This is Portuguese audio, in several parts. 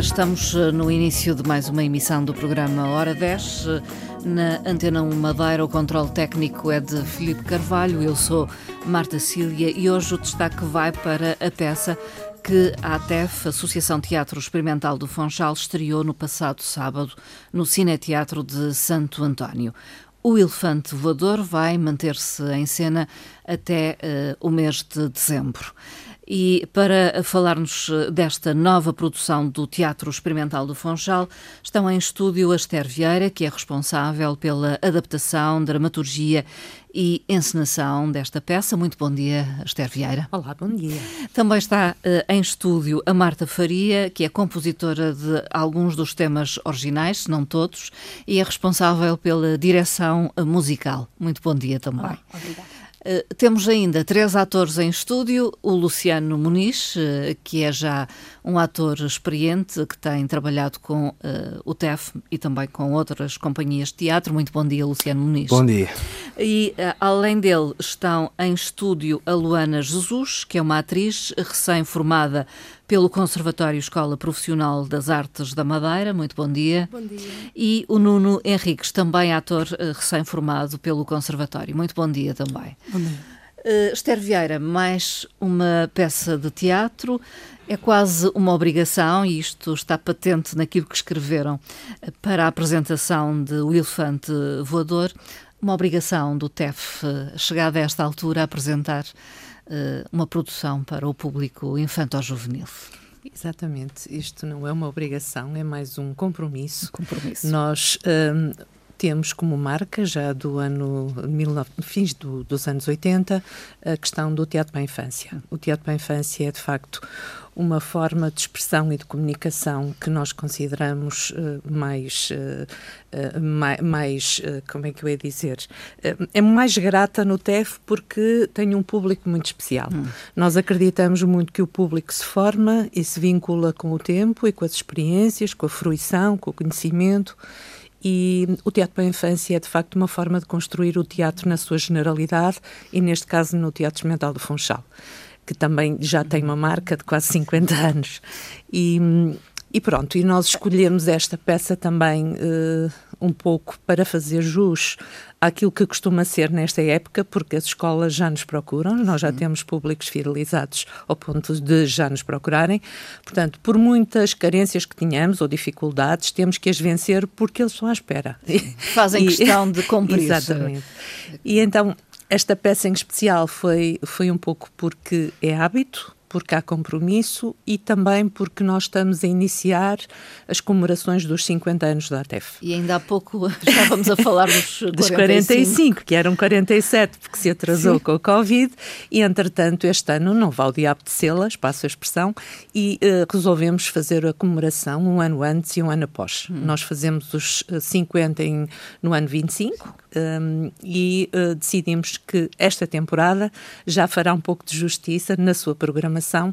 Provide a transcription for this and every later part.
estamos eh, no início de mais uma emissão do programa Hora 10. Eh, na Antena 1 Madeira, o controle técnico é de Filipe Carvalho, eu sou Marta Cília e hoje o destaque vai para a peça que a ATEF, Associação Teatro Experimental do Funchal, estreou no passado sábado no Cineteatro de Santo António. O Elefante Voador vai manter-se em cena até uh, o mês de dezembro. E para falar-nos eh, desta nova produção do Teatro Experimental do Funchal, estão em estúdio a Esther Vieira, que é responsável pela adaptação, dramaturgia e encenação desta peça. Muito bom dia, Esther Vieira. Olá, bom dia. Também está uh, em estúdio a Marta Faria, que é compositora de alguns dos temas originais, se não todos, e é responsável pela direção musical. Muito bom dia também. Olá, obrigada. Uh, temos ainda três atores em estúdio: o Luciano Muniz, uh, que é já um ator experiente, que tem trabalhado com uh, o TEF e também com outras companhias de teatro. Muito bom dia, Luciano Muniz. Bom dia. E além dele estão em estúdio a Luana Jesus, que é uma atriz recém-formada pelo Conservatório Escola Profissional das Artes da Madeira. Muito bom dia. Bom dia. E o Nuno Henriques, também ator uh, recém-formado pelo Conservatório. Muito bom dia também. Bom dia. Uh, Esther Vieira, mais uma peça de teatro. É quase uma obrigação, e isto está patente naquilo que escreveram para a apresentação de O Elefante Voador, uma obrigação do TEF, uh, chegada a esta altura, a apresentar uma produção para o público infanto-juvenil. Exatamente, isto não é uma obrigação, é mais um compromisso. Um compromisso. Nós um, temos como marca, já do ano, fins do, dos anos 80, a questão do teatro para a infância. O teatro para a infância é, de facto, uma forma de expressão e de comunicação que nós consideramos uh, mais, uh, uh, mais, mais como é que eu ia dizer, é mais grata no TEF porque tem um público muito especial. Hum. Nós acreditamos muito que o público se forma e se vincula com o tempo e com as experiências, com a fruição, com o conhecimento e o teatro para a infância é, de facto, uma forma de construir o teatro na sua generalidade e, neste caso, no Teatro Experimental do Funchal, que também já tem uma marca de quase 50 anos. E, e pronto, e nós escolhemos esta peça também uh, um pouco para fazer jus àquilo que costuma ser nesta época, porque as escolas já nos procuram, nós já temos públicos fidelizados ao ponto de já nos procurarem. Portanto, por muitas carências que tenhamos ou dificuldades, temos que as vencer porque eles estão à espera. Fazem e, questão de cumprir. Exatamente. E então, esta peça em especial foi, foi um pouco porque é hábito, porque há compromisso e também porque nós estamos a iniciar as comemorações dos 50 anos da ATEF. E ainda há pouco estávamos a falar dos, dos 45. 45, que eram 47, porque se atrasou Sim. com o Covid, e entretanto este ano não valia apetecê-las, passo a expressão, e uh, resolvemos fazer a comemoração um ano antes e um ano após. Hum. Nós fazemos os 50 em, no ano 25, um, e uh, decidimos que esta temporada já fará um pouco de justiça na sua programação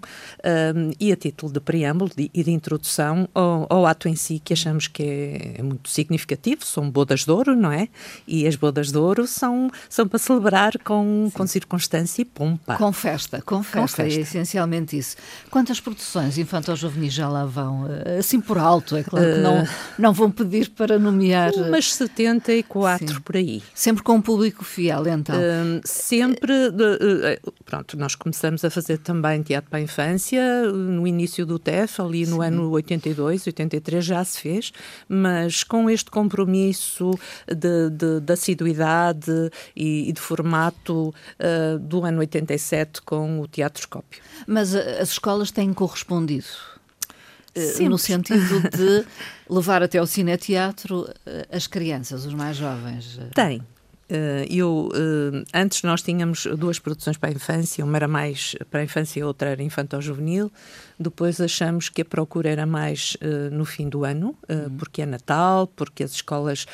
um, e a título de preâmbulo de, e de introdução ao, ao, ato em si, que achamos que é, é, muito significativo. São bodas de ouro, não é? E as bodas de ouro são, são para celebrar com, com circunstância e pompa. Com festa, com festa, com festa. é essencialmente isso. Quantas produções infantil-juvenis já lá vão? Eh, assim por alto, é claro que não, uh, não vão pedir para nomear. Umas 74 Sim. por aí aí. Sempre com um público fiel, então? Uh, sempre. Uh, pronto, nós começamos a fazer também teatro para a infância no início do TEF, ali no Sim. ano 82, 83 já se fez, mas com este compromisso de, de, de assiduidade e, e, de formato uh, do ano 87 com o Teatro Escópio. Mas as escolas têm correspondido? Sempre. no sentido de levar até ao cineteatro eh, as crianças, os mais jovens. Tem, Uh, eu, antes nós tínhamos duas produções para a infância, uma era mais para a infância e outra era infantil-juvenil. Depois achamos que a procura era mais uh, no fim do ano, uhum. porque é Natal, porque as escolas,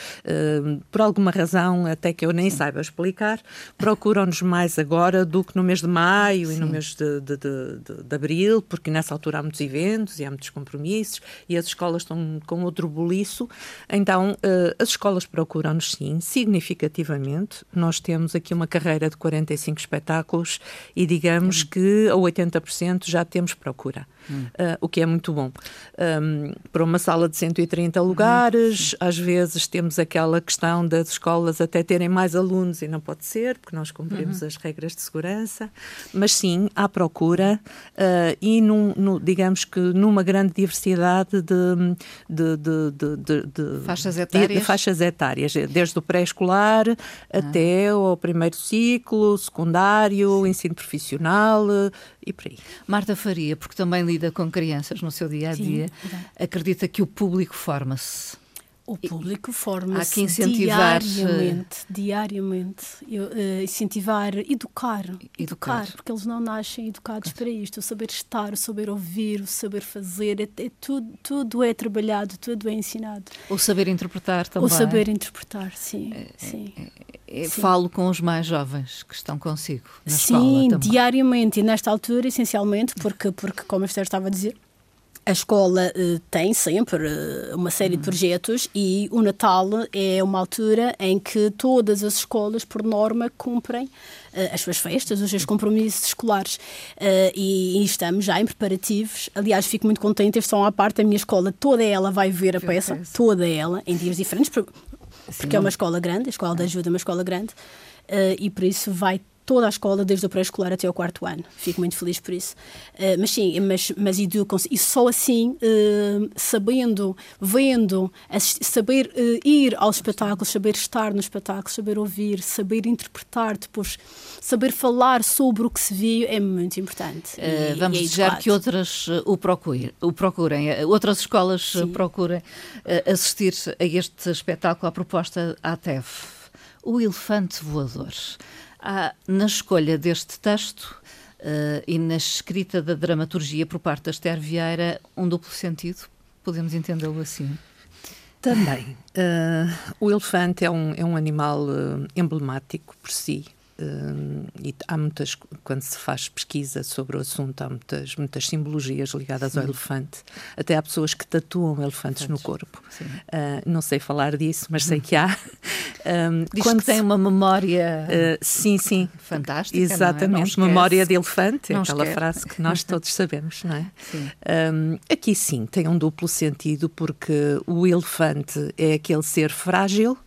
por alguma razão, até que eu nem Sim. saiba explicar, procuram-nos mais agora do que no mês de maio Sim. e no mês de, de, de, de, abril, porque nessa altura há muitos eventos e há muitos compromissos e as escolas estão com outro boliço. Então, as escolas procuram-nos, sim, significativamente. Nós temos aqui uma carreira de 45 espetáculos e digamos que a 80% já temos procura uh, o que é muito bom. Um, para uma sala de 130 lugares, às vezes temos aquela questão das escolas até terem mais alunos e não pode ser, porque nós cumprimos uhum. as regras de segurança, mas sim, há procura uh, e, num, no, digamos que numa grande diversidade de, de, de, de faixas, etárias? faixas etárias, desde o pré-escolar ah. até o primeiro ciclo, secundário, ensino profissional e por aí. Marta Faria, porque também lida com crianças no seu dia a dia, Sim, acredita que o público forma-se. O público forma-se incentivar... diariamente, diariamente. Eu, uh, incentivar, educar, educar, educar, porque eles não nascem educados para isto. O saber estar, o saber ouvir, o saber fazer, é, é, tudo, tudo é trabalhado, tudo é ensinado. O saber interpretar também. O saber interpretar, sim. É, sim. É, é, falo com os mais jovens que estão consigo na Sim, diariamente e nesta altura, essencialmente, porque, porque como a Esther estava a dizer, a escola uh, tem sempre uh, uma série de hum. projetos e o Natal é uma altura em que todas as escolas, por norma, cumprem uh, as suas festas, os seus compromissos escolares. E, e, estamos já em preparativos. Aliás, fico muito contente, estes são à parte, a minha escola, toda ela vai ver a peça, toda ela, em dias diferentes, porque, porque é uma escola grande, a Escola de Ajuda é uma escola grande, e por isso vai toda a escola, desde o pré-escolar até o quarto ano. Fico muito feliz por isso. Uh, mas sim, mas, mas educam e só assim, uh, sabendo, vendo, saber uh, ir aos espetáculos, saber estar nos espetáculos, saber ouvir, saber interpretar, depois saber falar sobre o que se viu é muito importante. E, vamos e é desejar que outras o procurem, o procurem outras escolas sim. procurem assistir a este espetáculo, à proposta ATEF. O Elefante Voador. Há, na escolha deste texto uh, e na escrita da dramaturgia por parte da Esther Vieira um duplo sentido? Podemos entendê-lo assim? Também. Uh, o elefante é um, é um animal uh, emblemático por si. Uh, e há muitas, quando se faz pesquisa sobre o assunto, há muitas, muitas simbologias ligadas Sim. ao elefante. Até há pessoas que tatuam elefantes no corpo. Uh, não sei falar disso, mas sei que há. Um, Diz quando que tem uma memória. Uh, sim, sim. Fantástica. Exatamente. Não é? não memória de elefante, é aquela esquece. frase que nós todos sabemos, não é? Sim. Um, aqui sim, tem um duplo sentido, porque o elefante é aquele ser frágil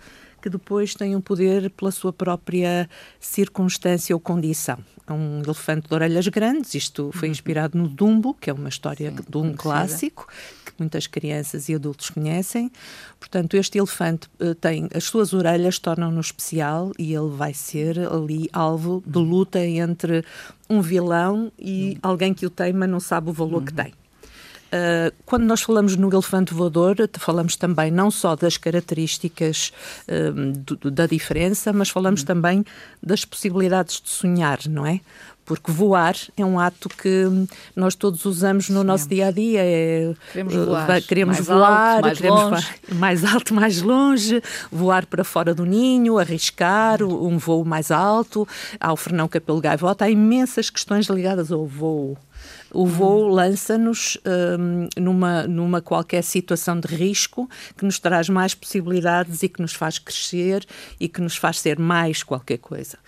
que depois tem um poder pela sua própria circunstância ou condição. É um elefante de orelhas grandes, isto foi uhum. inspirado no Dumbo, que é uma história Sim, de um clássico que muitas crianças e adultos conhecem. Portanto, este elefante uh, tem as suas orelhas tornam-no especial e ele vai ser ali alvo de uhum. luta entre um vilão e uhum. alguém que o tem, mas não sabe o valor que tem. Uh, quando nós falamos no elefante voador, falamos também não só das características uh, do, da diferença, mas falamos uhum. também das possibilidades de sonhar, não é? Porque voar é um ato que nós todos usamos no nosso dia a dia. É, queremos voar, queremos mais voar alto, mais, queremos longe. mais alto, mais longe, voar para fora do ninho, arriscar um voo mais alto. Há o Fernão Capelo Gaivota, há imensas questões ligadas ao voo. O voo lança-nos um, numa, numa qualquer situação de risco que nos traz mais possibilidades e que nos faz crescer e que nos faz ser mais qualquer coisa.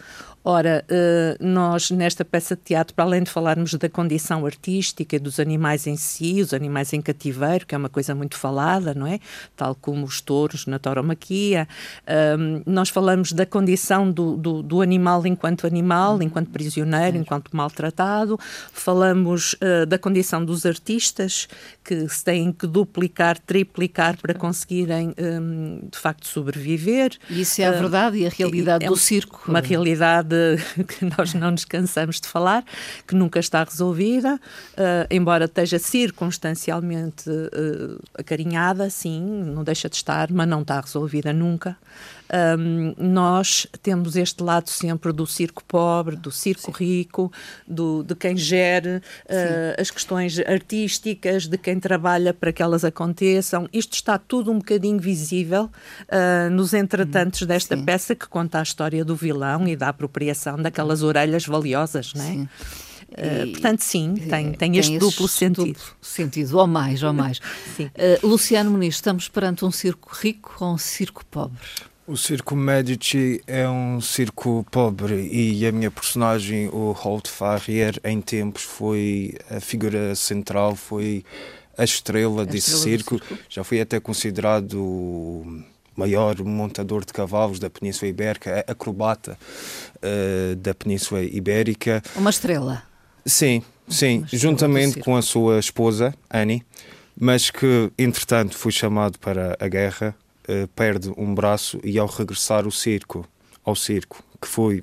Ora, eh, nós nesta peça de teatro, para além de falarmos da condição artística dos animais em si, os animais em cativeiro, que é uma coisa muito falada, não é? Tal como os touros na tauromaquia, ehm, nós falamos da condição do, do, do animal enquanto animal, uhum. enquanto prisioneiro, enquanto maltratado, falamos uh, da condição dos artistas, que se têm que duplicar, triplicar para conseguirem, ehm, de facto, sobreviver. E isso é a verdade e a realidade é do circo. Uma realidade que nós não nos cansamos de falar, que nunca está resolvida, uh, embora esteja circunstancialmente uh, acarinhada, sim, não deixa de estar, mas não está resolvida nunca. Um, nós temos este lado sempre do circo pobre, do circo Sim. rico, do, de quem gere uh, as questões artísticas, de quem trabalha para que elas aconteçam. Isto está tudo um bocadinho visível uh, nos entretantos hum, desta Sim. peça que conta a história do vilão e da apropriação daquelas orelhas valiosas, não é? Sim. Uh, portanto, sim, tem, tem, este, este duplo sentido. Duplo sentido, ou mais, ou mais. uh, Luciano Muniz, estamos perante um circo rico ou um circo pobre? O Circo Medici é um circo pobre e a minha personagem, o Holt Farrier, em tempos foi a figura central, foi a estrela, a desse estrela circo. circo. Já foi até considerado o maior montador de cavalos da Península Ibérica, acrobata uh, da Península Ibérica. Uma estrela. Sim, sim, juntamente com a sua esposa, Annie, mas que, entretanto, foi chamado para a guerra uh, perde um braço e ao regressar ao circo, ao circo, que foi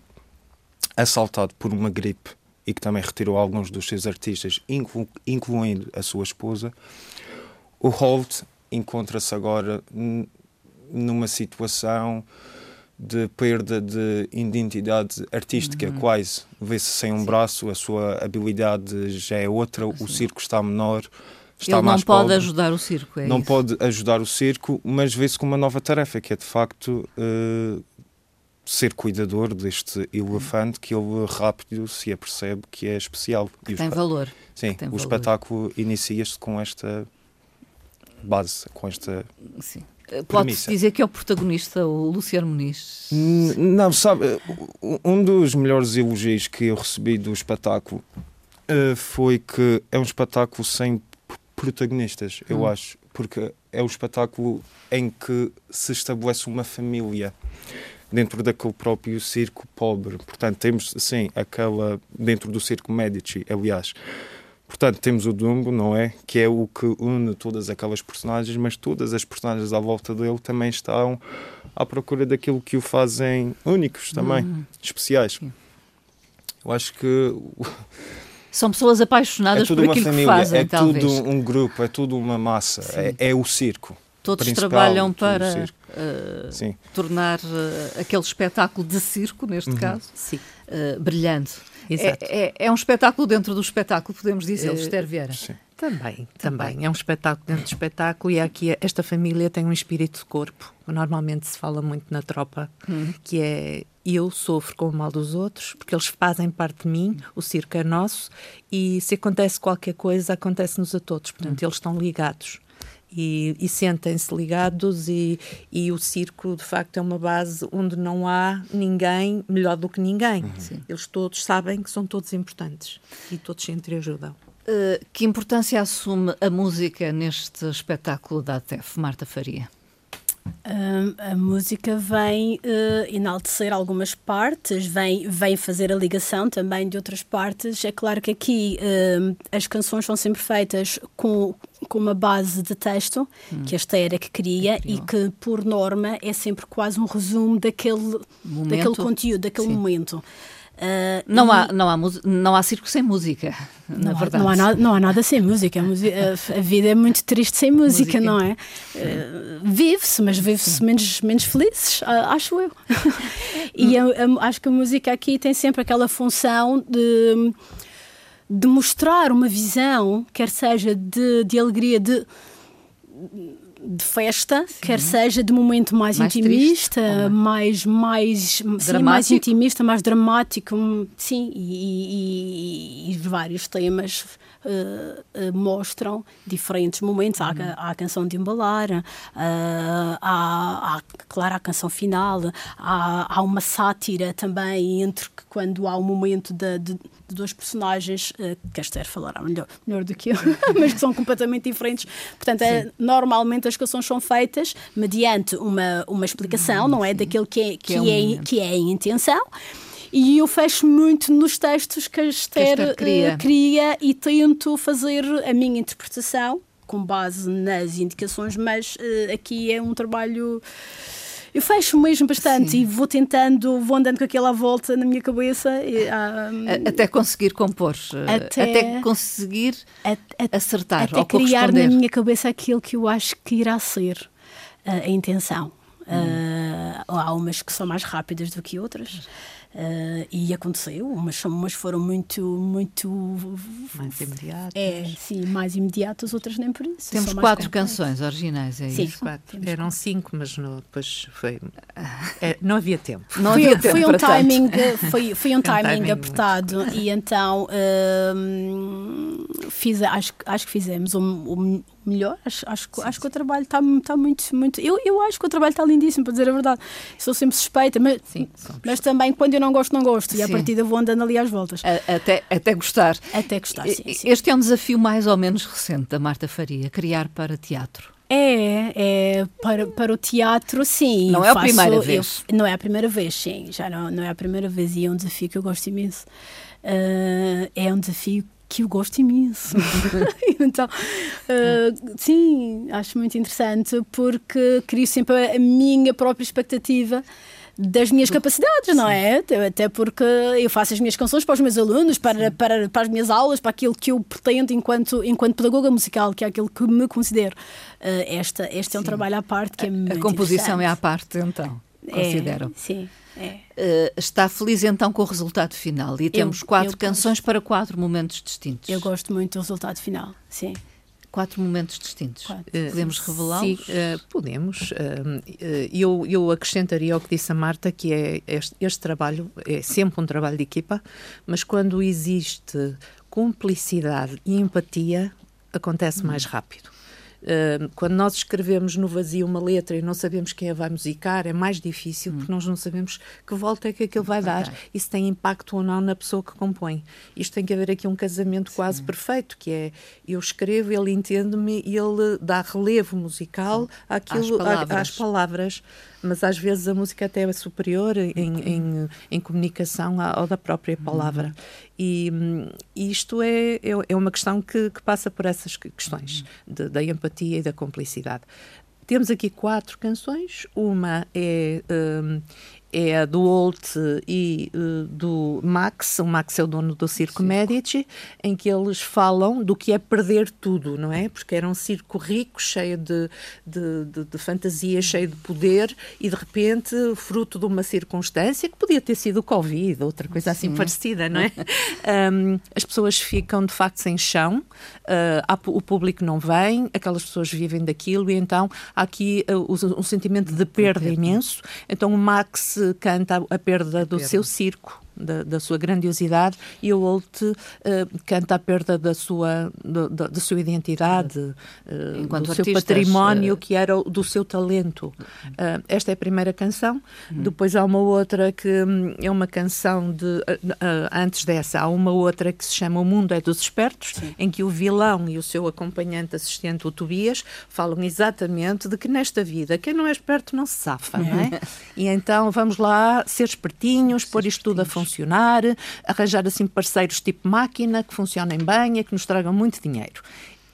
assaltado por uma gripe e que também retirou alguns dos seus artistas, inclu incluindo a sua esposa, o Holt encontra-se agora numa situação de perda de identidade artística, uhum. quase. Vê-se sem um Sim. braço, a sua habilidade já é outra, o circo está menor está Ele não pode pobre, ajudar o circo, é Não isso? pode ajudar o circo, mas vê-se com uma nova tarefa, que é de facto uh, ser cuidador deste elefante que ele rápido se apercebe que é especial. Que e tem valor. Sim, tem o valor. espetáculo inicia-se com esta base, com esta. Sim. Eh, pode-se dizer que é o protagonista, o Luciano Muniz? Não, sabe, um dos melhores elogios que eu recebi do espetáculo uh, foi que é um espetáculo sem protagonistas, eu hum. acho, porque é o espetáculo em que se estabelece uma família dentro daquele próprio circo pobre. Portanto, temos, sim, aquela dentro do circo Medici, aliás. Portanto, temos o Dumbo, não é? Que é o que une todas aquelas personagens, mas todas as personagens à volta dele também estão à procura daquilo que o fazem únicos também, hum. especiais. Eu acho que são pessoas apaixonadas é por aquilo família, que fazem, é talvez. tudo um grupo, é tudo uma massa, é, é, o circo. Todos trabalham para uh, tornar uh, aquele espetáculo de circo, neste uhum. caso, uh, brilhante. É, é, é, um espetáculo dentro do espetáculo, podemos dizer, uh, Esther Vieira. Sim. Também, também. É um espetáculo dentro do espetáculo e aqui esta família tem um espírito de corpo. Normalmente se fala muito na tropa, hum. que é eu sofro com o mal dos outros, porque eles fazem parte de mim, o circo é nosso, e se acontece qualquer coisa, acontece-nos a todos. Portanto, hum. eles estão ligados. E, e sentem-se ligados e, e o circo de facto é uma base onde não há ninguém melhor do que ninguém. Uhum. Eles todos sabem que são todos importantes e todos se entreajudam. Uh, que importância assume a música neste espetáculo da ATEF, Marta Faria? Uh, a música vem uh, enaltecer algumas partes, vem, vem fazer a ligação também de outras partes. É claro que aqui uh, as canções são sempre feitas com, com uma base de texto hum. que a Esther é que cria e que, por norma, é sempre quase um resumo daquele, daquele conteúdo, daquele Sim. momento. Uh, não, há, não, há, não há circo sem música, na não verdade. Há, não, há nada, não há nada sem música. A, vida é muito triste sem música, música. não é? Uh, vive-se, mas vive-se menos, menos felizes, acho eu. e acho que a música aqui tem sempre aquela função de, de mostrar uma visão, quer seja de, de alegria, de de festa, sim. quer seja de momento mais, mais intimista, triste, mais, mais, sim, mais intimista, mais dramático, sim, e, e, e vários temas uh, mostram diferentes momentos. Há, uhum. há, a canção de embalar, uh, há, há, claro, a canção final, há, há uma sátira também entre quando há um momento de, de, de dois personagens, uh, que a Esther falará melhor, melhor do que eu, mas que são completamente diferentes. Portanto, é, normalmente as canções são feitas mediante uma, uma explicação, não é? Daquilo que é, que, que, é, um... é, que é a intenção. E eu fecho muito nos textos que a Esther, que a Esther cria. Uh, cria e tento fazer a minha interpretação com base nas indicações, mas uh, aqui é um trabalho. Eu fecho mesmo bastante Sim. e vou tentando, vou andando com aquela volta na minha cabeça. E, um, até conseguir compor, eh, até, até conseguir a, a, acertar. Até criar na minha cabeça aquilo que eu acho que irá ser a intenção. Hum. Uh, há umas que são mais rápidas do que outras. Uh, e aconteceu, umas, umas foram muito, muito mais imediatas. É, sim, mais imediatas, outras nem por isso. Temos quatro canções originais, é sim, isso? Quatro. Eram cinco, mas no, depois foi. É, não havia tempo. Não foi, havia tempo. Foi um timing, foi, foi um timing, timing apertado e então. Uh, fiz, acho, acho que fizemos o, o melhor. Acho, acho, sim, acho que o trabalho está tá muito, muito. Eu, eu acho que o trabalho está lindíssimo, para dizer a verdade. Sou sempre suspeita, mas, sim, mas também quando eu não gosto, não gosto. E a partir vou andando ali às voltas. até, até gostar. Até gostar, sim, sim. Este é um desafio mais ou menos recente da Marta Faria, criar para teatro. É, é para, para o teatro, sim. Não é a primeira vez. Eu, não é a primeira vez, sim. Já não, não é a primeira vez e é um desafio que eu gosto imenso. Uh, é um desafio que eu gosto imenso. então, uh, sim, acho muito interessante porque crio sempre a minha própria expectativa das minhas capacidades, não é? Até porque eu faço as minhas canções para os meus alunos, para, para, para as minhas aulas, para aquilo que eu pretendo enquanto, enquanto pedagoga musical, que é aquilo que me considero. Uh, esta, este é um trabalho à parte que é A, a composição é à parte, então, considero. É, sim. É. Uh, está feliz então com o resultado final e temos eu, quatro eu canções gosto. para quatro momentos distintos. Eu gosto muito do resultado final, sim quatro momentos distintos. Quatro. Eh, podemos revelá-los? Uh, podemos. Uh, eu, eu acrescentaria ao que disse a Marta, que é este, este trabalho é sempre um trabalho de equipa, mas quando existe cumplicidade e empatia, acontece hum. mais rápido. Uh, quando nós escrevemos no vazio uma letra e não sabemos quem a vai musicar, é mais difícil hum. porque nós não sabemos que volta é que aquilo vai dar e se tem impacto ou não na pessoa que compõe. Isto tem que haver aqui um casamento Sim. quase perfeito, que é eu escrevo, ele entende-me e ele dá relevo musical àquilo, às palavras. às palavras mas às vezes a música até é superior em, em, em comunicação ao da própria palavra. Uhum. E, e isto é, é, é, uma questão que, que passa por essas questões uhum. de, da empatia e da cumplicidade. Temos aqui quatro canções. Uma é um, é a do Holt e uh, do Max, o Max é o dono do Circo Sim. Medici, em que eles falam do que é perder tudo, não é? Porque era um circo rico, cheio de, de, de, de fantasia, cheio de poder, e de repente, fruto de uma circunstância que podia ter sido o Covid, outra coisa assim Sim. parecida, não é? um, as pessoas ficam de facto sem chão, uh, o público não vem, aquelas pessoas vivem daquilo, e então há aqui uh, um sentimento de perda imenso. Então o Max canta a perda a do perda. seu circo da, da, sua grandiosidade e o Holt uh, canta a perda da sua, do, da, da sua identidade, uh, do seu património, uh... que era do seu talento. esta é a primeira canção. Uhum. Depois há uma outra que um, é uma canção de. antes dessa, há uma outra que se chama O Mundo é dos Espertos, Sim. em que o vilão e o seu acompanhante assistente, o Tobias, falam exatamente de que nesta vida quem não é esperto não se safa, não é? e então vamos lá ser espertinhos, pôr isto tudo a funcionar funcionar, arranjar assim parceiros tipo máquina que funcionem bem e que nos tragam muito dinheiro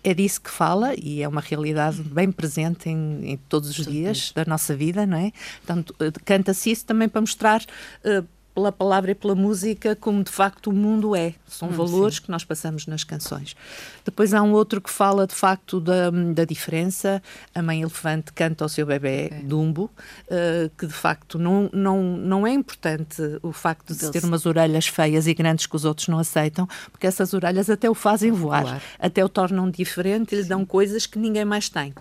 é disso que fala e é uma realidade bem presente em, em todos os dias da nossa vida, não é? Portanto, eh, canta-se isso também para mostrar uh, pela palavra e pela música como de facto o mundo é. São hum, valores sim. que nós passamos nas canções. Depois há um outro que fala de facto da, da diferença. A mãe elefante canta ao seu bebê okay. Dumbo, uh, que de facto não, não, não é importante o facto de ter umas orelhas feias e grandes que os outros não aceitam, porque essas orelhas até o fazem voar, voar. até o tornam diferente e lhe dão coisas que ninguém mais tem.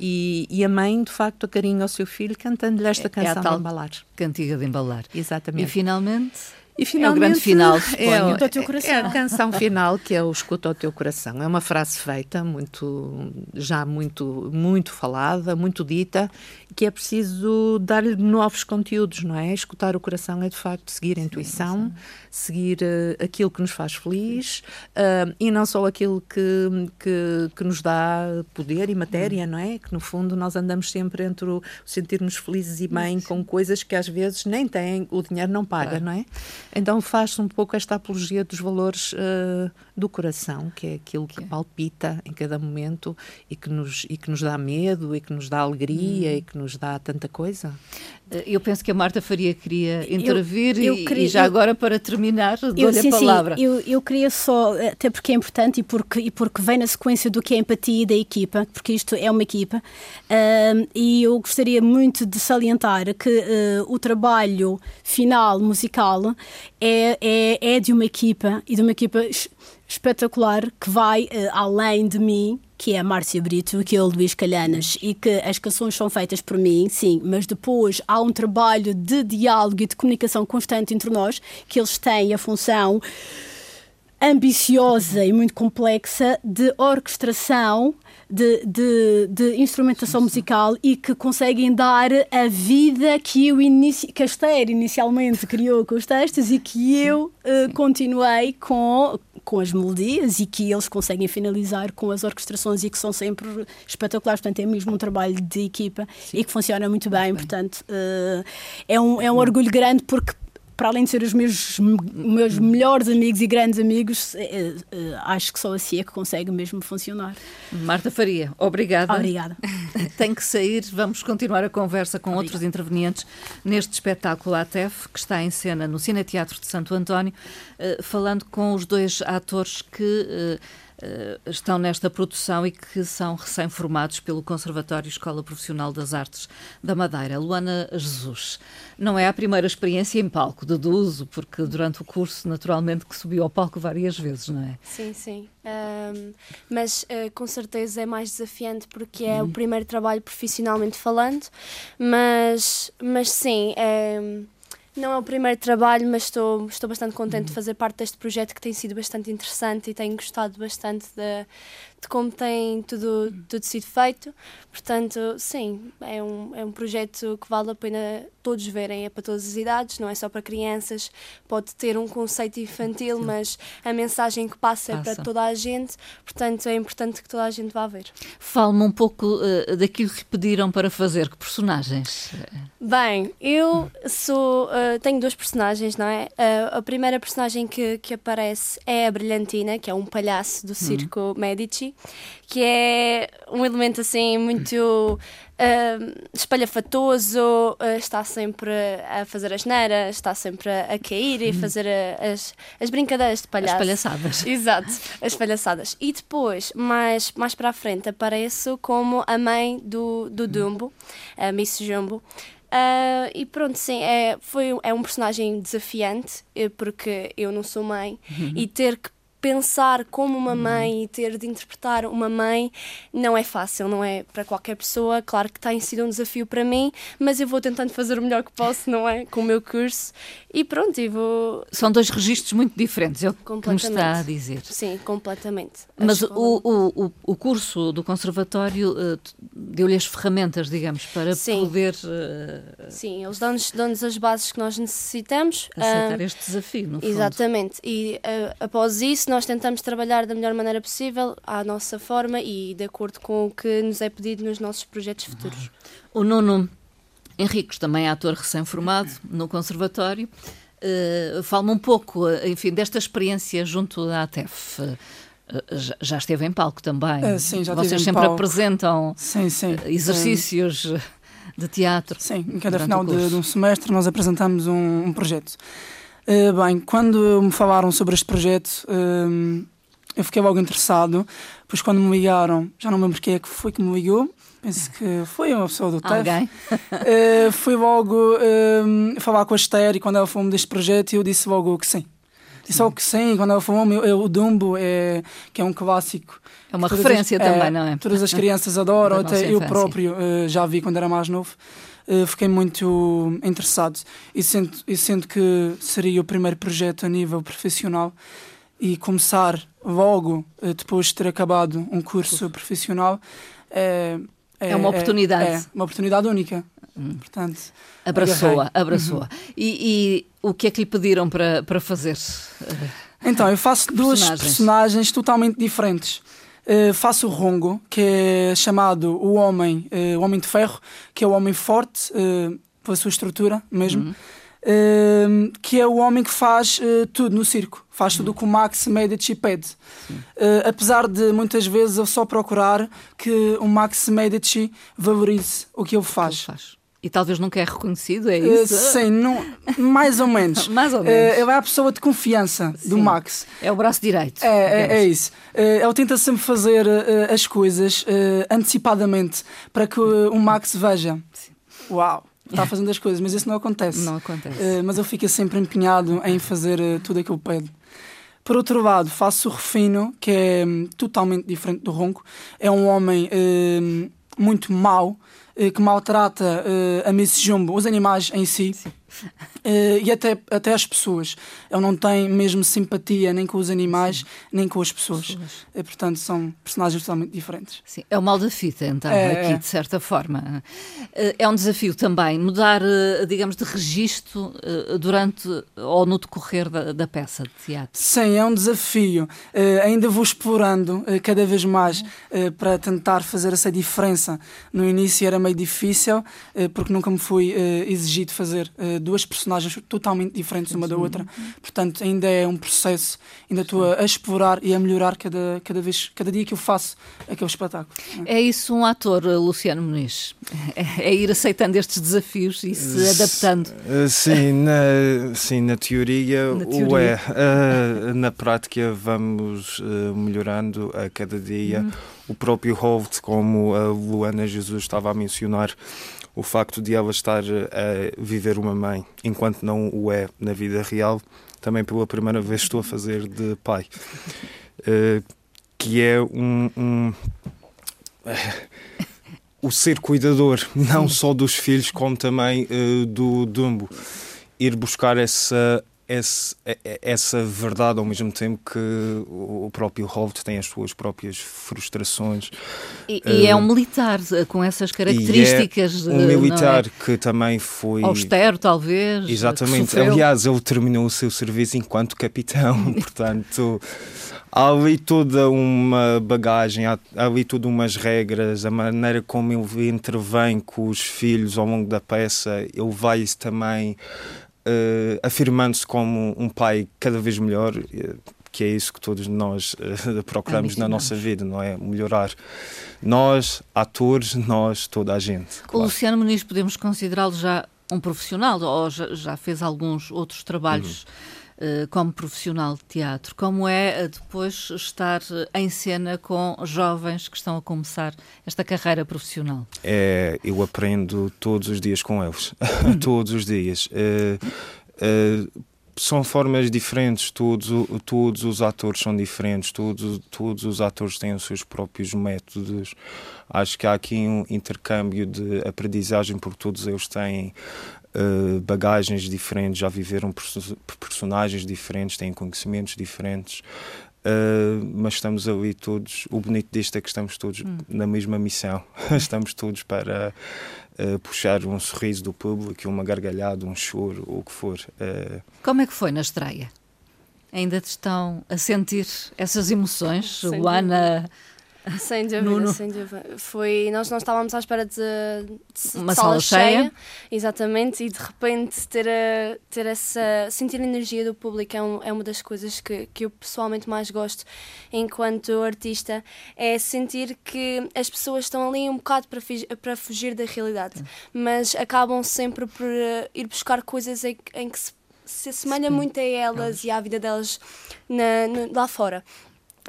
E, e, a mãe, de facto, acarinha ao seu filho cantando-lhe esta é, canção é a tal de embalar. Cantiga de embalar. Exatamente. E finalmente. E finalmente, é o grande final, é, é, a canção final que é o Escuta o Teu Coração. É uma frase feita, muito, já muito, muito falada, muito dita, que é preciso dar-lhe novos conteúdos, não é? Escutar o coração é de facto seguir a intuição, seguir uh, aquilo que nos faz feliz uh, e não só aquilo que, que, que, nos dá poder e matéria, hum. não é? Que no fundo nós andamos sempre entre o sentir-nos felizes e bem com coisas que às vezes nem têm, o dinheiro não paga, não é? Então faz-se um pouco esta apologia dos valores uh, do coração, que é aquilo que, é. palpita em cada momento e que, nos, e que nos dá medo e que nos dá alegria hum. e que nos dá tanta coisa. Eh, eu penso que a Marta Faria queria intervir eu, eu queria, e, já agora para terminar dou-lhe a palavra. Sim, eu, eu queria só, até porque é importante e porque, e porque vem na sequência do que é a empatia da equipa, porque isto é uma equipa, uh, e eu gostaria muito de salientar que uh, o trabalho final musical é, é, é de uma equipa e de uma equipa espetacular que vai uh, além de mim, que é a Márcia Brito, que é o Luís Calhanas, e que as canções são feitas por mim, sim, mas depois há um trabalho de diálogo e de comunicação constante entre nós, que eles têm a função ambiciosa e muito complexa de orquestração de, de, de, instrumentação musical e que conseguem dar a vida que eu inici, que a Esther inicialmente criou com os textos e que eu uh, continuei com, com as melodias e que eles conseguem finalizar com as orquestrações e que são sempre espetaculares. Portanto, é mesmo um trabalho de equipa Sim. e que funciona muito bem. Portanto, uh, é, um, é um orgulho grande porque para além de ser os meus, meus melhores amigos e grandes amigos, é, é, acho que só assim é que consegue mesmo funcionar. Marta Faria, obrigada. Obrigada. Tem que sair, vamos continuar a conversa com obrigada. outros intervenientes neste espetáculo ATEF, que está em cena no Cine Teatro de Santo António, falando com os dois atores que. Uh, uh, estão nesta produção e que são recém-formados pelo Conservatório Escola Profissional das Artes da Madeira. Luana Jesus, não é a primeira experiência em palco, deduzo, porque durante o curso, naturalmente, que subiu ao palco várias vezes, não é? Sim, sim. Um, mas uh, com certeza é mais desafiante porque é o primeiro trabalho profissionalmente falando, mas, mas sim. É, não é o primeiro trabalho, mas estou, estou bastante contente de fazer parte deste projeto que tem sido bastante interessante e tenho gostado bastante de, de como tem tudo, tudo sido feito. Portanto, sim, é um, é um projeto que vale a pena todos verem, é para todas as idades, não é só para crianças, pode ter um conceito infantil, mas a mensagem que passa, passa. é para toda a gente, portanto é importante que toda a gente vá ver. Fale-me um pouco uh, daquilo que pediram para fazer, que personagens? Bem, eu sou, uh, tenho duas personagens, não é? Uh, a primeira personagem que, que aparece é a Brilhantina, que é um palhaço do hum. circo hum. Medici, que é um elemento assim muito uh, espalhafatoso, uh, está sempre a fazer as neiras, está sempre a, cair e fazer a, as, as brincadeiras de palhaço. As palhaçadas. Exato, as palhaçadas. E depois, mais, mais para a frente, apareço como a mãe do, do Dumbo, a Miss Jumbo. Uh, e pronto, sim, é, foi, é um personagem desafiante, eh, porque eu não sou mãe, uhum. e ter que pensar como uma uhum. mãe e ter de interpretar uma mãe não é fácil, não é para qualquer pessoa. Claro que tem sido um desafio para mim, mas eu vou tentando fazer o melhor que posso, não é? Com o meu curso. E pronto, e vou. São dois registros muito diferentes, é o que me está a dizer. Sim, completamente. A mas o, o, o, curso do Conservatório uh, deu-lhe as ferramentas, digamos, para Sim. poder. Uh, Sim, eles dão-nos dão as bases que nós necessitamos. Aceitar uh, este desafio, no fundo. Exatamente. E após isso, nós tentamos trabalhar da melhor maneira possível, à nossa forma e de acordo com o que nos é pedido nos nossos projetos futuros. O Nuno Henriques, também é ator recém-formado no Conservatório, uh, fala-me um pouco, eh, enfim, desta experiência junto da ATEF. Uh, já esteve em palco também. Uh, sim, já Vocês sempre palco. apresentam sim, sim, exercícios sim. de teatro. Sim, em cada final de, de, um semestre nós apresentamos um, um projeto. Uh, bem, quando me falaram sobre este projeto, uh, eu fiquei logo interessado, pois quando me ligaram, já não me lembro quem é que foi que me ligou, penso que foi uma pessoa do TEF. Alguém? uh, fui logo falar com a Esther e quando ela falou-me deste projeto eu disse logo que sim. Disse logo que sim, quando ela falou-me, o Dumbo, é, que é um clássico. É uma referência as, também, é, não é? Todas as crianças adoram, até eu próprio já vi quando era mais novo. Fiquei muito interessado e sinto, e sinto que seria o primeiro projeto a nível profissional e começar logo uh, depois de ter acabado um curso profissional é, é, é uma oportunidade. É, é, uma oportunidade única. Hum. Portanto, abraçou-a, abraçou-a. Uhum. E, e, o que é que lhe pediram para, para fazer? Então, eu faço duas personagens totalmente diferentes. Uh, faço o Rongo, que é chamado o Homem, uh, o Homem de Ferro, que é o homem forte, uh, pela sua estrutura mesmo, uhum. Que é o homem que faz tudo no circo, faz tudo o que o Max Medici pede. apesar de muitas vezes eu só procurar que o Max Medici valorize o que ele faz. Ele faz. E talvez nunca é reconhecido, é isso? Uh, sim, não, mais ou menos. mais ou menos. Uh, ele é a pessoa de confiança sim. do Max. É o braço direito. É, é, é isso. Uh, ele tenta sempre fazer as coisas antecipadamente para que o Max veja. Sim. Uau! Está fazendo as coisas, mas isso não acontece. Não acontece. mas ele fica sempre empenhado em fazer tudo aquilo que pede. Por outro lado, faço o Refino, que é um, totalmente diferente do Ronco. É um homem um, muito mau, que maltrata a Miss Jumbo, os animais em si. Sim. Uh, e até, até as pessoas. Ele não tem mesmo simpatia nem com os animais, Sim. nem com as pessoas. E, portanto, são personagens totalmente diferentes. Sim, é o mal da fita, então, é, aqui, é. de certa forma. Uh, é um desafio também mudar, uh, digamos, de registro durante ou no decorrer da, da, peça de teatro. Sim, é um desafio. ainda vou explorando cada vez mais para tentar fazer essa diferença. No início era meio difícil, porque nunca me fui exigido fazer duas personagens totalmente diferentes uma da outra. Portanto, ainda é um processo, ainda estou a explorar e a melhorar cada, cada vez, cada dia que eu faço aquele espetáculo. É isso um ator, Luciano Muniz? É, é ir aceitando estes desafios e se adaptando? Eh, sim, na, sim, na teoria, na teoria. o é. Uh, na prática vamos melhorando a cada dia. Hum. O próprio Holt, como a Luana Jesus estava a mencionar, o facto de ela estar a viver uma mãe enquanto não o é na vida real, também pela primeira vez estou a fazer de pai. Uh, que é um. um uh, o ser cuidador, não só dos filhos, como também uh, do Dumbo. Ir buscar essa esse, essa verdade ao mesmo tempo que o próprio Holt tem as suas próprias frustrações. E, e é um militar eh, com essas características. É um militar é? que também foi. Austero, talvez. Exatamente. Aliás, ele terminou o seu serviço enquanto capitão, portanto. Há ali toda uma bagagem, há ali todas umas regras, a maneira como ele intervém com os filhos ao longo da peça, ele vai também uh, afirmando-se como um pai cada vez melhor, eh, que é isso que todos nós uh, procuramos na nossa vida, não é? Melhorar. Nós, atores, nós, toda a gente. Claro. O Luciano Muniz podemos considerá-lo já um profissional ou já, já fez alguns outros trabalhos. Uhum como profissional de teatro. Como é eh, depois estar eh, em cena com jovens que estão a começar esta carreira profissional? É, eu aprendo todos os dias com eles, todos os dias. são formas diferentes, todos, todos os atores são diferentes, todos, todos os atores têm os seus próprios métodos. Acho que há aqui um intercâmbio de aprendizagem, porque todos eles têm uh, bagagens diferentes, já viveram personagens diferentes, têm conhecimentos diferentes. Uh, mas estamos ali todos. O bonito disto é que estamos todos hum. na mesma missão. estamos todos para uh, puxar um sorriso do público, uma gargalhada, um choro, ou o que for. Uh... Como é que foi na estreia? Ainda estão a sentir essas emoções? Sem Luana. Dúvida sem dúvida, Nuno. sem dúvida. Foi, nós não estávamos à espera de, de uma sala, sala cheia. cheia. exatamente, e de repente ter, a, ter essa sentir a energia do público é, um, é uma das coisas que, que eu pessoalmente mais gosto enquanto artista, é sentir que as pessoas estão ali um bocado para, para fugir da realidade, mas acabam sempre por uh, ir buscar coisas em, em que se, se assemelha muito a elas e à vida delas na, lá fora.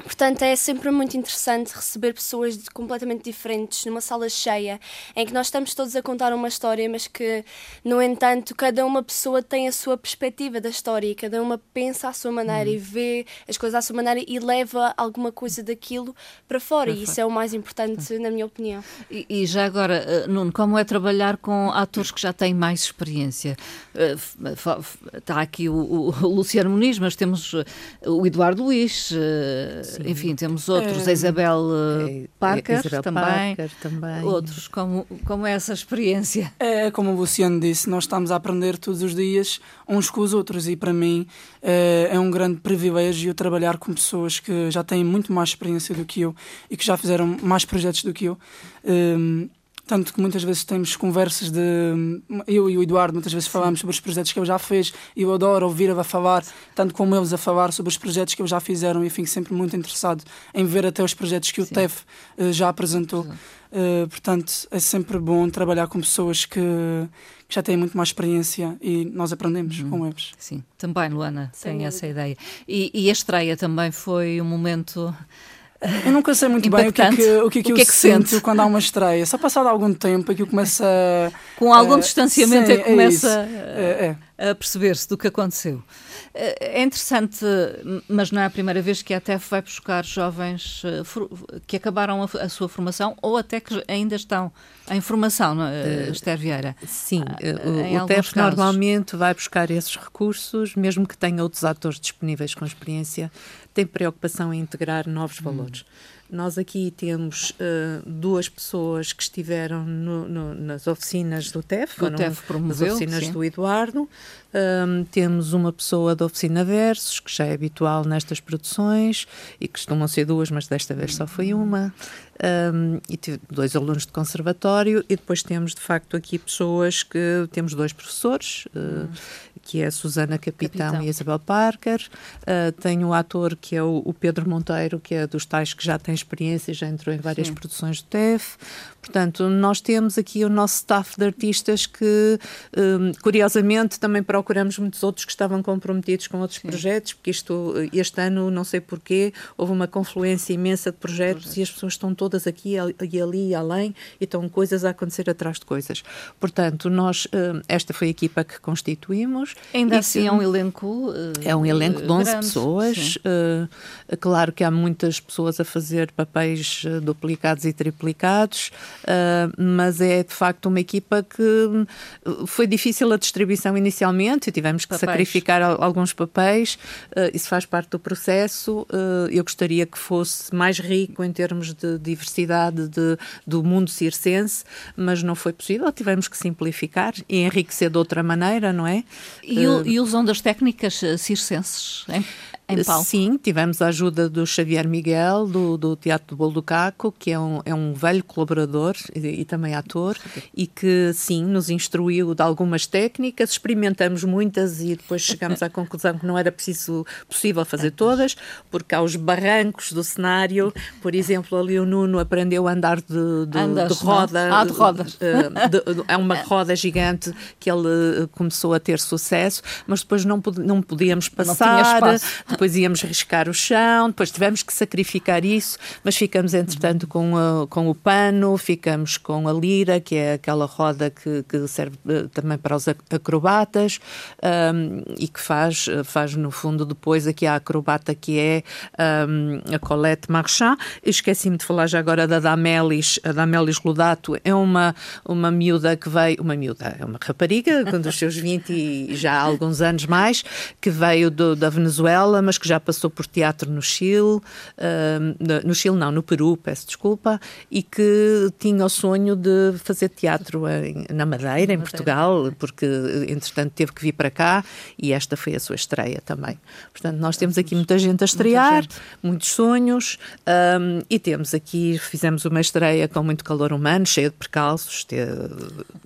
Portanto, é sempre muito interessante receber pessoas de, completamente diferentes numa sala cheia, em que nós estamos todos a contar uma história, mas que, no entanto, cada uma pessoa tem a sua perspectiva da história e cada uma pensa à sua maneira uhum. e vê as coisas à sua maneira e leva alguma coisa daquilo para fora. e isso é o mais importante, na minha opinião. E, e, já agora, eh, Nuno, como é trabalhar com atores que já têm mais experiência? Está eh, aqui o, o Luciano Muniz, mas temos eh, o Eduardo Luís Sim. Enfim, temos outros, a Isabel é, Parker, Isabel também, Parker também, outros, como, como é essa experiência? É como o Luciano disse, nós estamos a aprender todos os dias uns com os outros e para mim é, é um grande privilégio trabalhar com pessoas que já têm muito mais experiência do que eu e que já fizeram mais projetos do que eu. Um, tanto que muitas vezes temos conversas de. Eu e o Eduardo muitas vezes falamos sobre os projetos que eu já fiz e eu adoro ouvir a falar, tanto como eles a falar sobre os projetos que eu já fizeram e fico sempre muito interessado em ver até os projetos que o Sim. TEF uh, já apresentou. Uh, portanto, é sempre bom trabalhar com pessoas que, que, já têm muito mais experiência e nós aprendemos hum. com eles. Sim, também, Luana, tem essa ideia. E, e a estreia também foi um momento eu nunca sei muito bem o que é que, o que, é que, o que, é que sinto quando há uma estreia. Só passado algum tempo é que eu começço a. Com algum uh, distanciamento sim, é que começa é, é. a perceber-se do que aconteceu. É interessante, mas não é a primeira vez que a ATEF vai buscar jovens que acabaram a, sua formação ou até que ainda estão em formação, é, Esther Vieira? Sim, o, o TEF normalmente vai buscar esses recursos, mesmo que tenha outros atores disponíveis com experiência, tem preocupação em integrar novos hum. valores. Nós aqui temos uh, duas pessoas que estiveram no, no, nas oficinas do TEF, o TEF promoveu, nas oficinas sim. do Eduardo. Um, temos uma pessoa da oficina Versos, que já é habitual nestas produções, e costumam ser duas, mas desta vez só foi uma. Um, e dois alunos de conservatório, e depois temos de facto aqui pessoas que temos dois professores, uh, que é a Susana Capitão, Capitão. e a Isabel Parker. Uh, tenho o ator que é o, o, Pedro Monteiro, que é dos tais que já tem experiência, já entrou em várias Sim. produções do TEF. Portanto, nós temos aqui o nosso staff de artistas que, um, curiosamente, também procuramos muitos outros que estavam comprometidos com outros Sim. projetos, porque isto, este ano, não sei porquê, houve uma confluência imensa de projetos, e as pessoas estão todas aqui e ali e além e estão coisas a acontecer atrás de coisas. Portanto, nós, um, esta foi a equipa que constituímos. Ainda assim é um elenco. Uh, é um elenco de 11 grande, pessoas. Uh, claro que há muitas pessoas a fazer papéis uh, duplicados e triplicados. Uh, mas é de facto uma equipa que foi difícil a distribuição inicialmente, tivemos que papéis. sacrificar alguns papéis, isso faz parte do processo. eu gostaria que fosse mais rico em termos de diversidade de, do mundo circense, mas não foi possível, tivemos que simplificar e enriquecer de outra maneira, não é? E, e usam das técnicas circenses, hein? Em palco? Sim, tivemos a ajuda do Xavier Miguel, do, do Teatro do Bolo do Caco, que é um, é um velho colaborador e, e também ator, e que, sim, nos instruiu de algumas técnicas, experimentamos muitas e depois chegamos à conclusão que não era preciso, possível fazer todas, porque há os barrancos do cenário, por exemplo, ali o Nuno aprendeu a andar de, de, Andas, de roda. Ah, de roda. é uma roda gigante que ele eh, começou a ter sucesso, mas depois não, não podíamos passar. Não depois íamos riscar o chão, depois tivemos que sacrificar isso, mas ficamos, entretanto, com, a, com o pano, ficamos com a lira, que é aquela roda que, que serve uh, também para os acrobatas um, e que faz, faz, no fundo, depois aqui a acrobata que é um, a Colette Marchand. Esqueci-me de falar já agora da Damelis, a Damelis Ludato é uma, uma miúda que veio, uma miúda, é uma rapariga, com os seus 20 e já há alguns anos mais, que veio do, da Venezuela, mas que já passou por teatro no Chile, no Chile não, no Peru, peço desculpa, e que tinha o sonho de fazer teatro em, na Madeira, em Portugal, porque entretanto teve que vir para cá e esta foi a sua estreia também. Portanto, nós temos aqui muita gente a estrear, gente. muitos sonhos, um, e temos aqui, fizemos uma estreia com muito calor humano, cheia de percalços.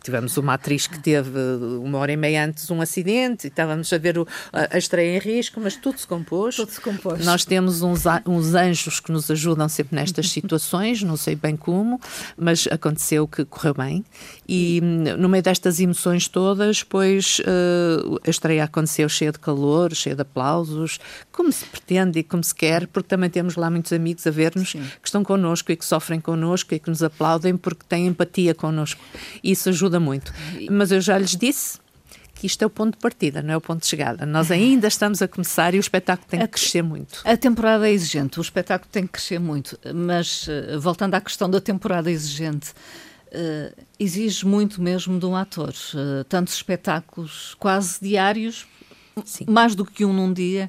tivemos uma atriz que teve uma hora e meia antes um acidente, e estávamos a ver o, a, estreia em risco, mas tudo se compôs. Tudo se compôs. Nós temos uns, uns anjos que nos ajudam sempre nestas situações, não sei bem como, mas aconteceu que correu bem. E no meio destas emoções todas, pois uh, a estreia aconteceu cheia de calor, cheia de aplausos, como se pretende e como se quer, porque também temos lá muitos amigos a ver-nos que estão connosco e que sofrem connosco e que nos aplaudem porque têm empatia connosco. Isso ajuda muito. Mas eu já lhes disse, que isto é o ponto de partida, não é o ponto de chegada. Nós ainda estamos a começar e o espetáculo tem que crescer muito. A temporada é exigente, o espetáculo tem que crescer muito, mas eh, voltando à questão da temporada exigente, uh, exige muito mesmo de um ator. Uh, tantos espetáculos quase diários, Sim. mais do que um num dia.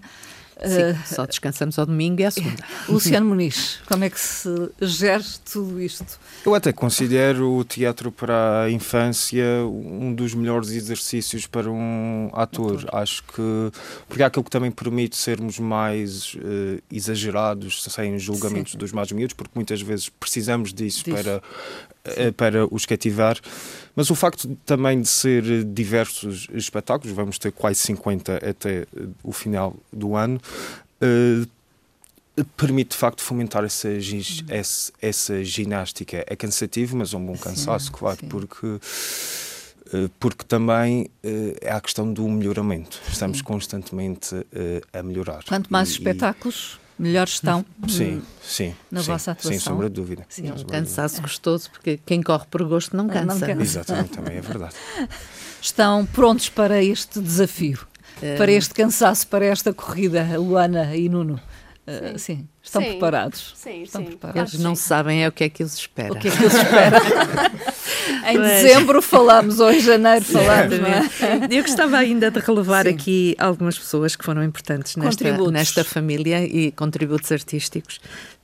Sim, uh, só descansamos ao domingo e à segunda. Luciano Muniz, como é que se gera tudo isto? Eu até considero o teatro para a infância um dos melhores exercícios para um ator. ator. Acho que. Porque é aquilo que também permite sermos mais uh, exagerados, sem julgamentos Sim. dos mais miúdos, porque muitas vezes precisamos disso, disso. para uh, para os cativar. Mas o facto também de ser diversos espetáculos, vamos ter quase 50 até o final do ano, uh, permite de facto fomentar essa, essa, essa, ginástica. É cansativo, mas é um bom cansaço, sim, claro, sim. porque eh, porque também é a questão do melhoramento. Estamos sim. constantemente a melhorar. Quanto mais e, espetáculos, melhor estão sim, sim, na sim, vossa atuação. Sem sombra de dúvida. Sim, é um cansaço gostoso, porque quem corre por gosto não cansa. Não cansa. Exatamente, também é verdade. estão prontos para este desafio, para este cansaço, para esta corrida, Luana e Nuno? Uh, sim. sim. estão sim. preparados. Sim, estão sim. preparados. Eles não sabem é o que é que os espera. O que é que os espera? em Mas... dezembro falamos, ou em janeiro falamos, não é? Eu gostava ainda de relevar aqui algumas pessoas que foram importantes nesta, nesta família e contributos artísticos.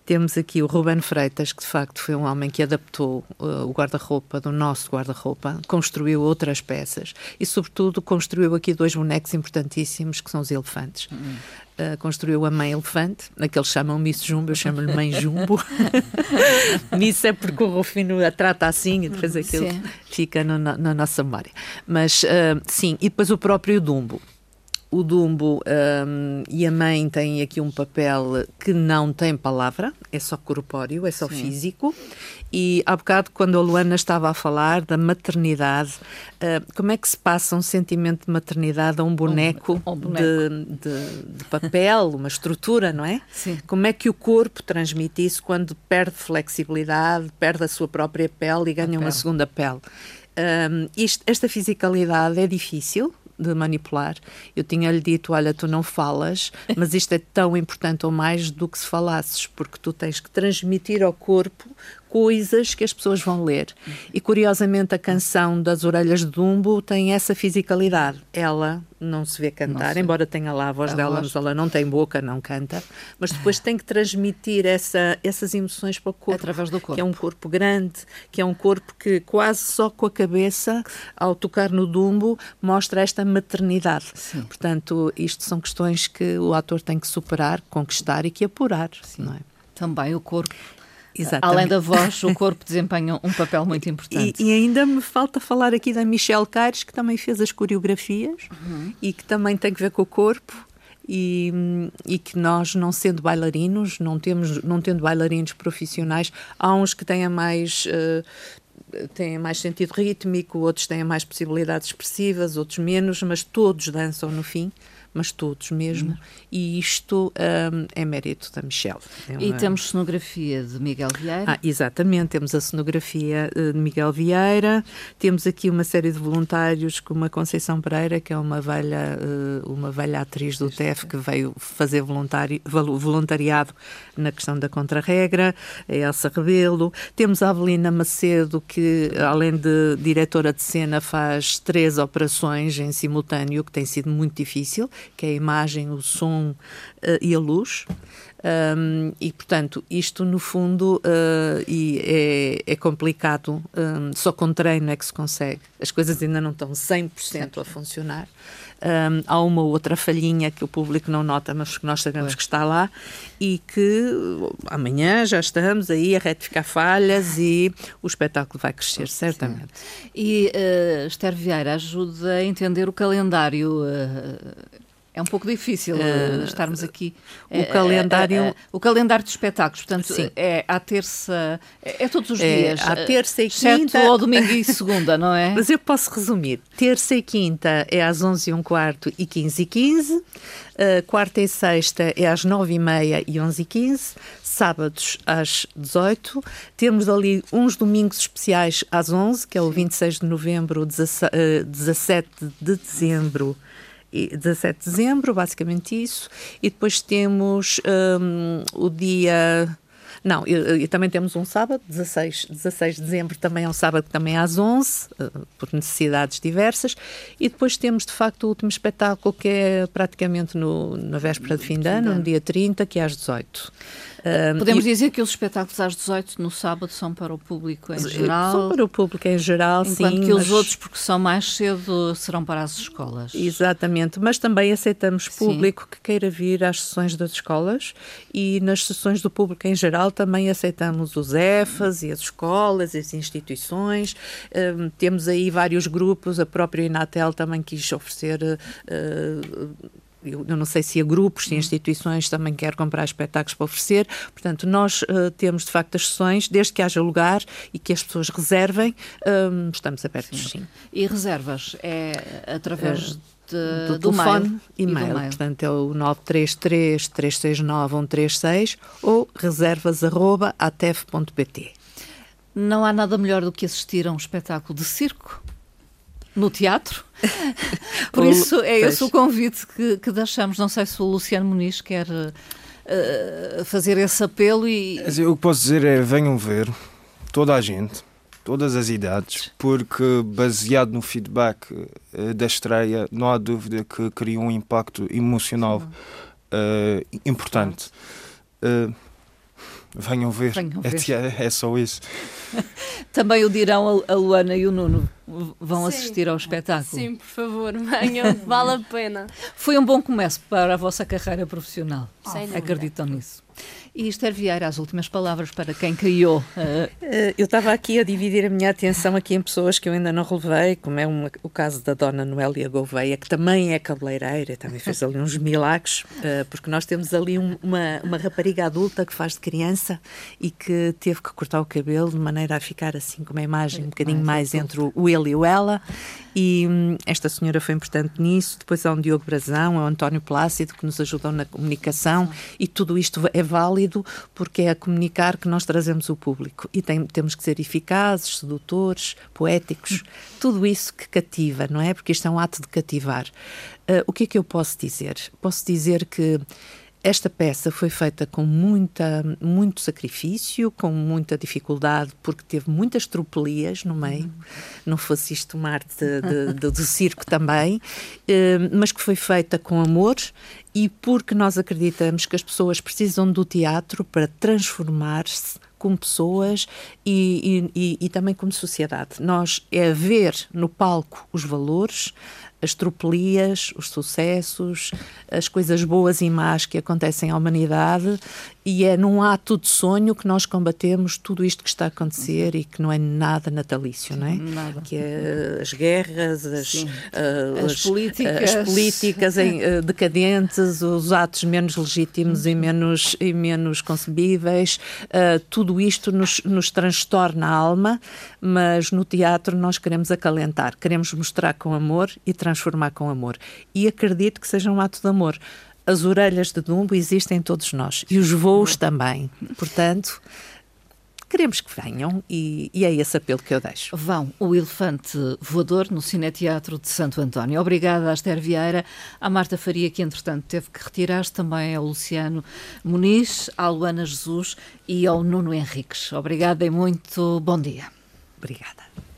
Temos aqui o Ruben Freitas, que de facto foi um homem que adaptou uh, o guarda-roupa do nosso guarda-roupa, construiu outras peças e, sobretudo, construiu aqui dois bonecos importantíssimos que são os elefantes. Uhum. Uh, construiu a Mãe Elefante, aqueles chamam Miss Jumbo, eu chamo-lhe Mãe Jumbo. Miss é porque o Rufino a trata assim e depois aquilo sim. fica no, na, na, nossa memória. Mas, uh, sim, e depois o próprio Dumbo o Dumbo um, e a mãe têm aqui um papel que não tem palavra, é só corpóreo, é só Sim. físico. E há bocado, quando a Luana estava a falar da maternidade, uh, como é que se passa um sentimento de maternidade a um boneco, um, um boneco. De, de, de, papel, uma estrutura, não é? Sim. Como é que o corpo transmite isso quando perde flexibilidade, perde a sua própria pele e ganha uma segunda pele? Um, isto, esta fisicalidade é difícil, de manipular. Eu tinha-lhe dito: olha, tu não falas, mas isto é tão importante ou mais do que se falasses, porque tu tens que transmitir ao corpo coisas que as pessoas vão ler. E curiosamente a canção das Orelhas de Dumbo tem essa fisicalidade. Ela não se vê cantar, embora tenha lá a voz a dela, voz. mas ela não tem boca, não canta, mas depois tem que transmitir essa, essas emoções para o corpo. Através do corpo. Que é um corpo grande, que é um corpo que quase só com a cabeça, ao tocar no Dumbo, mostra esta maternidade. Sim. Portanto, isto são questões que o ator tem que superar, conquistar e que apurar. Sim. Não é? Também o corpo Exatamente. Além da voz, o corpo desempenha um papel muito importante. E, e, ainda me falta falar aqui da Michelle Caires, que também fez as coreografias uhum. e que também tem que ver com o corpo. E, e, que nós, não sendo bailarinos, não, temos, não tendo bailarinos profissionais, há uns que têm mais. Uh, têm mais sentido rítmico, outros têm mais possibilidades expressivas, outros menos, mas todos dançam no fim mas todos mesmo, uhum. e isto um, é mérito da Michelle. É uma... E temos cenografia de Miguel Vieira. Ah, exatamente, temos a cenografia eh, de Miguel Vieira, temos aqui uma série de voluntários como a Conceição Pereira, que é uma velha, eh, uma velha atriz do TEF que veio fazer voluntariado na questão da contrarregra, a Elsa Rebelo, temos a Avelina Macedo, que além de diretora de cena faz três operações em simultâneo, que tem sido muito difícil, que é a imagem, o som uh, e a luz. Um, e, portanto, isto no fundo uh, e é, é complicado, um, só com treino é que se consegue. As coisas ainda não estão 100% a funcionar. Um, há uma outra falhinha que o público não nota, mas que nós sabemos que está lá e que amanhã já estamos aí a retificar falhas e o espetáculo vai crescer, certamente. Sim. E uh, Esther Vieira ajuda a entender o calendário. Uh, é um pouco difícil uh, estarmos aqui. O uh, calendário. Uh, o calendário de espetáculos, portanto, Sim. é à terça. É, é todos os é, dias. À terça e quinta. ou domingo e segunda, não é? Mas eu posso resumir. Terça e quinta é às 11 e um quarto e 15 e 15. quarta e sexta é às 9 e meia e 11 e 15. Sábados às 18. Temos ali uns domingos especiais às 11, que é o 26 de novembro, 17 de dezembro 17 de dezembro, basicamente isso, e depois temos um, o dia. Não, e, e, também temos um sábado, 16, 16 de dezembro, também é um sábado também às 11, uh, por necessidades diversas, e depois temos de facto o último espetáculo que é praticamente no, na véspera de fim de ano, no dia 30, que é às 18. Podemos e... dizer que os espetáculos às 18 no sábado são para o público em geral? São para o público em geral, enquanto sim. que mas... os outros, porque são mais cedo, serão para as escolas. Exatamente, mas também aceitamos público sim. que queira vir às sessões das escolas e nas sessões do público em geral também aceitamos os EFAs e as escolas, as instituições. Um, temos aí vários grupos, a própria Inatel também quis oferecer. Uh, eu, não sei se há grupos, se instituições também quer comprar espetáculos para oferecer. Portanto, nós uh, temos de facto as sessões, desde que haja lugar e que as pessoas reservem, um, estamos abertos sim. sim. E reservas é através. Uh, de, do, do telefone e mail. Portanto, é o 933 369 136 ou reservas.atef.pt. Não há nada melhor do que assistir a um espetáculo de circo? no teatro. Por isso, é esse o convite que, que deixamos. Não sei se o Luciano Muniz quer uh, fazer esse apelo e... O que posso dizer é, venham ver, toda a gente, todas as idades, porque baseado no feedback uh, da estreia, não há dúvida que cria um impacto emocional uh, importante. Uh, venham ver, venham ver. É, é, só isso. Também o dirão a Luana e o Nuno vão Sim. assistir ao espetáculo. Sim, por favor, venham, vale a pena. Foi um bom começo para a vossa carreira profissional. Oh, Acreditam nisso. E Esther Vieira, as últimas palavras para quem criou. Uh... Eu estava aqui a dividir a minha atenção aqui em pessoas que eu ainda não relevei, como é uma, o caso da Dona Noélia Gouveia, que também é cabeleireira, também fez ali uns milagres, uh, porque nós temos ali um, uma, uma rapariga adulta que faz de criança e que teve que cortar o cabelo de maneira a ficar assim com uma imagem um bocadinho mais, mais entre o ele e o ela, e hum, esta senhora foi importante nisso. Depois há um Diogo Brazão, há o António Plácido, que nos ajudam na comunicação, e tudo isto é válido porque é a comunicar que nós trazemos o público. E tem, temos que ser eficazes, sedutores, poéticos, tudo isso que cativa, não é? Porque isto é um ato de cativar. Uh, o que é que eu posso dizer? Posso dizer que esta peça foi feita com muita, muito sacrifício, com muita dificuldade, porque teve muitas tropelias no meio. Uhum. Não fosse isto uma arte de, de, do circo também, eh, mas que foi feita com amor e porque nós acreditamos que as pessoas precisam do teatro para transformar-se como pessoas e, e, e, também como sociedade. Nós é ver no palco os valores, as tropelias, os sucessos, as coisas boas e más que acontecem à humanidade e é num ato de sonho que nós combatemos tudo isto que está a acontecer e que não é nada natalício, não é? Nada. Que é as guerras, as, uh, as, as, políticas, as políticas em, uh, decadentes, os atos menos legítimos e menos, e menos concebíveis, uh, tudo isto nos, nos transtorna a alma, mas no teatro nós queremos acalentar, queremos mostrar com amor e transformar com amor. E acredito que seja um ato de amor as orelhas de Dumbo existem em todos nós e os voos também. Portanto, queremos que venham e, e, é esse apelo que eu deixo. Vão o Elefante Voador no Cineteatro de Santo António. Obrigada a Esther Vieira, à Marta Faria, que entretanto teve que retirar-se, também ao Luciano Muniz, à Luana Jesus e ao Nuno Henriques. Obrigada e muito bom dia. Obrigada.